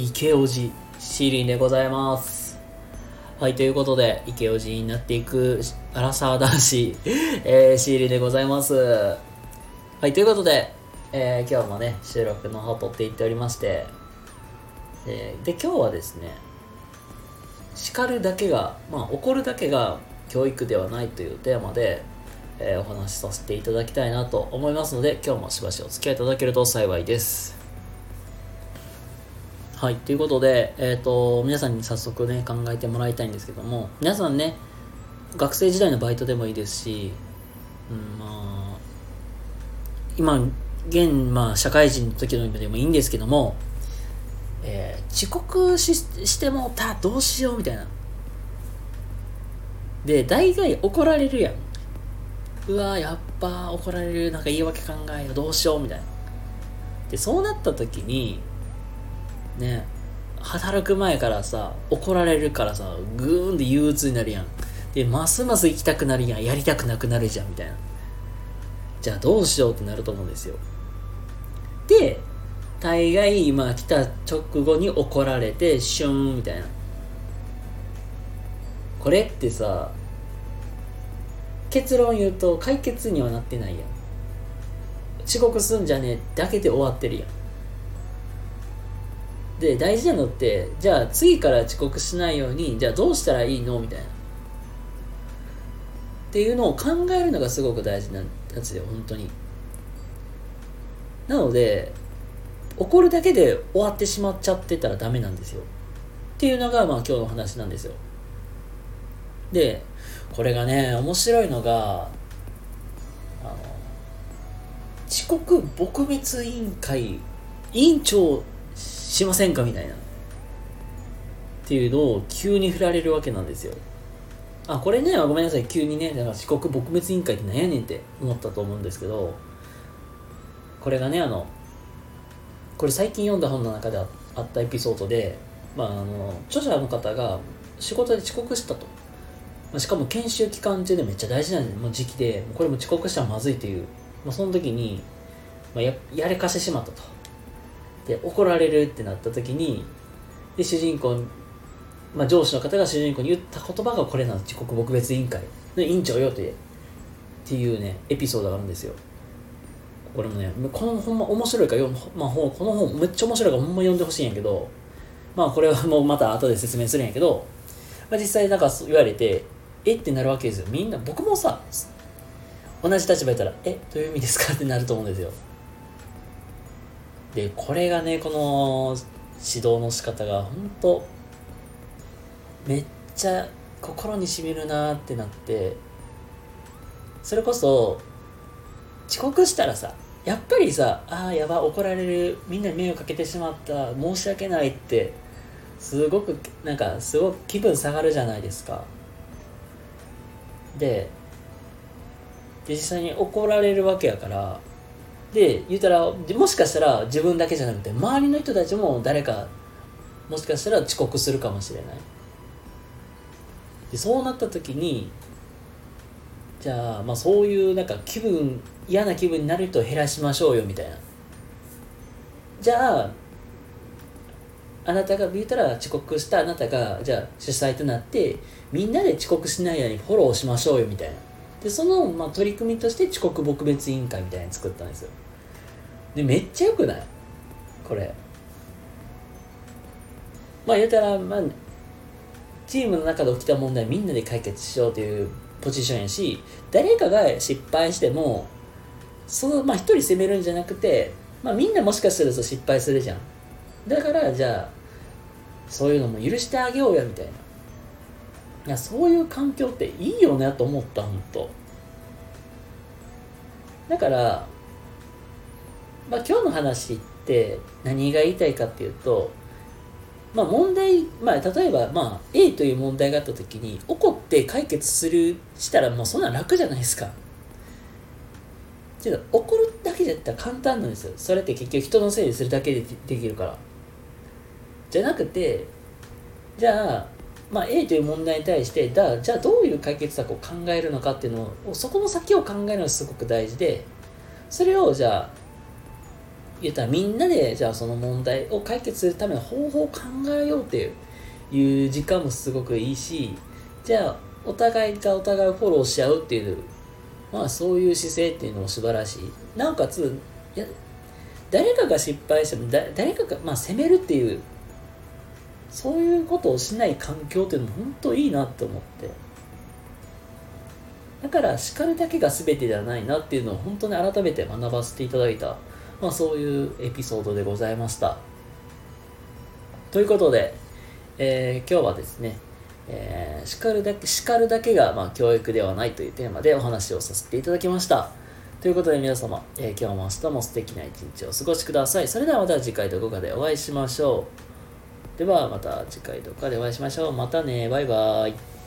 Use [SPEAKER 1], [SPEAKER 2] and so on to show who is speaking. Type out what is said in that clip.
[SPEAKER 1] 池おじシーリンでございます。はいということで池おじになっていくアラサー男子、えー、シーリンでございます。はいということで、えー、今日もね収録の方撮っていっておりましてえーで今日はですね叱るだけがまあ怒るだけが教育ではないというテーマで、えーお話しさせていただきたいなと思いますので今日もしばしお付き合いいただけると幸いです。はい、ということで、えっ、と、皆さんに早速ね、考えてもらいたいんですけども、皆さんね、学生時代のバイトでもいいですし、うん、まあ、今、現、まあ、社会人の時の今でもいいんですけども、えー遅刻ししてもたどうしようみたいな。で、大概怒られるやん。うわやっぱ怒られる、なんか言い訳考えよう、どうしようみたいな。で、そうなった時に、ね働く前からさ怒られるからさグーンって憂鬱になるやん。でますます行きたくなるやん。やりたくなくなるじゃんみたいな。じゃあどうしようってなると思うんですよ。で大概今来た直後に怒られてシューンみたいな。これってさ結論言うと解決にはなってないやん。遅刻すんじゃねえ。だけで終わってるやん。で大事なのってじゃあ次から遅刻しないようにじゃあどうしたらいいのみたいな。っていうのを考えるのがすごく大事なんで本当に。なので怒るだけで終わってしまっちゃってたらダメなんですよ。っていうのがまあ今日の話なんですよ。でこれがね面白いのがあの遅刻撲滅委員会委員長しませんか？みたいな。っていうのを急に振られるわけなんですよ。あこれねごめんなさい。急にねだから遅刻撲滅委員会って何やねんって思ったと思うんですけどこれがねあのこれ最近読んだ本の中であったエピソードで、まあ、あの著者の方が仕事で遅刻したと、ましかも研修期間中でめっちゃ大事な時期でこれも遅刻したらまずいという、まあ、その時に、まあ、ややれかしてしまったと。で怒られるってなった時にで主人公、まあ、上司の方が主人公に言った言葉がこれなんです。遅刻撲滅委員会の委員長よってっていうねエピソードがあるんですよ。これもねこのほんま面白いから、まあ、この本めっちゃ面白いからほんま読んでほしいんやけどまあこれはもうまた後で説明するんやけど、まあ、実際なんか言われてえってなるわけですよ。みんな僕もさ同じ立場やったらえどういう意味ですか？ってなると思うんですよ。でこれがねこの指導の仕方が本当めっちゃ心にしみるなってなってそれこそ遅刻したらさやっぱりさああやば怒られるみんなに迷惑かけてしまった申し訳ないってすごくなんかすごく気分下がるじゃないですか。でで実際に怒られるわけやからで言うたらもしかしたら自分だけじゃなくて周りの人たちも誰かもしかしたら遅刻するかもしれない。でそうなった時にじゃあまあそういうなんか気分嫌な気分になる人を減らしましょうよみたいな。じゃああなたが言ったら遅刻したあなたがじゃあ主催となってみんなで遅刻しないようにフォローしましょうよみたいな。でその、まあ、取り組みとして遅刻撲滅委員会みたいなの作ったんですよ。でめっちゃよくない？これ。まあ言うたら、まあ、チームの中で起きた問題みんなで解決しようというポジションやし誰かが失敗してもそのまあ一人責めるんじゃなくて、まあ、みんなもしかすると失敗するじゃん。だからじゃあそういうのも許してあげようやみたいな。いやそういう環境っていいよねと思った本当だから、まあ、今日の話って何が言いたいかっていうとまあ問題、まあ、例えば、まあ、A という問題があった時に怒って解決するしたらもうそんな楽じゃないですか。けど怒るだけじゃったら簡単なんですよ。それって結局人のせいにするだけでできるから。じゃなくてじゃあまあ、A という問題に対してだじゃあどういう解決策を考えるのかっていうのをそこの先を考えるのがすごく大事でそれをじゃあ言ったらみんなでじゃあその問題を解決するための方法を考えようっていういう時間もすごくいいしじゃあお互いがお互いをフォローし合うっていうまあそういう姿勢っていうのも素晴らしい。なおかつや誰かが失敗してもだ誰かが、まあ、責めるっていうそういうことをしない環境っていうのも本当いいなって思って。だから叱るだけが全てではないなっていうのを本当に改めて学ばせていただいた、まあ、そういうエピソードでございました。ということで、えー、今日はですね、えー、叱るだけ叱るだけが、まあ、教育ではないというテーマでお話をさせていただきました。ということで皆様、えー、今日も明日も素敵な一日をお過ごしください。それではまた次回どこかでお会いしましょう。ではまた次回どっかでお会いしましょう。またね。バイバイ。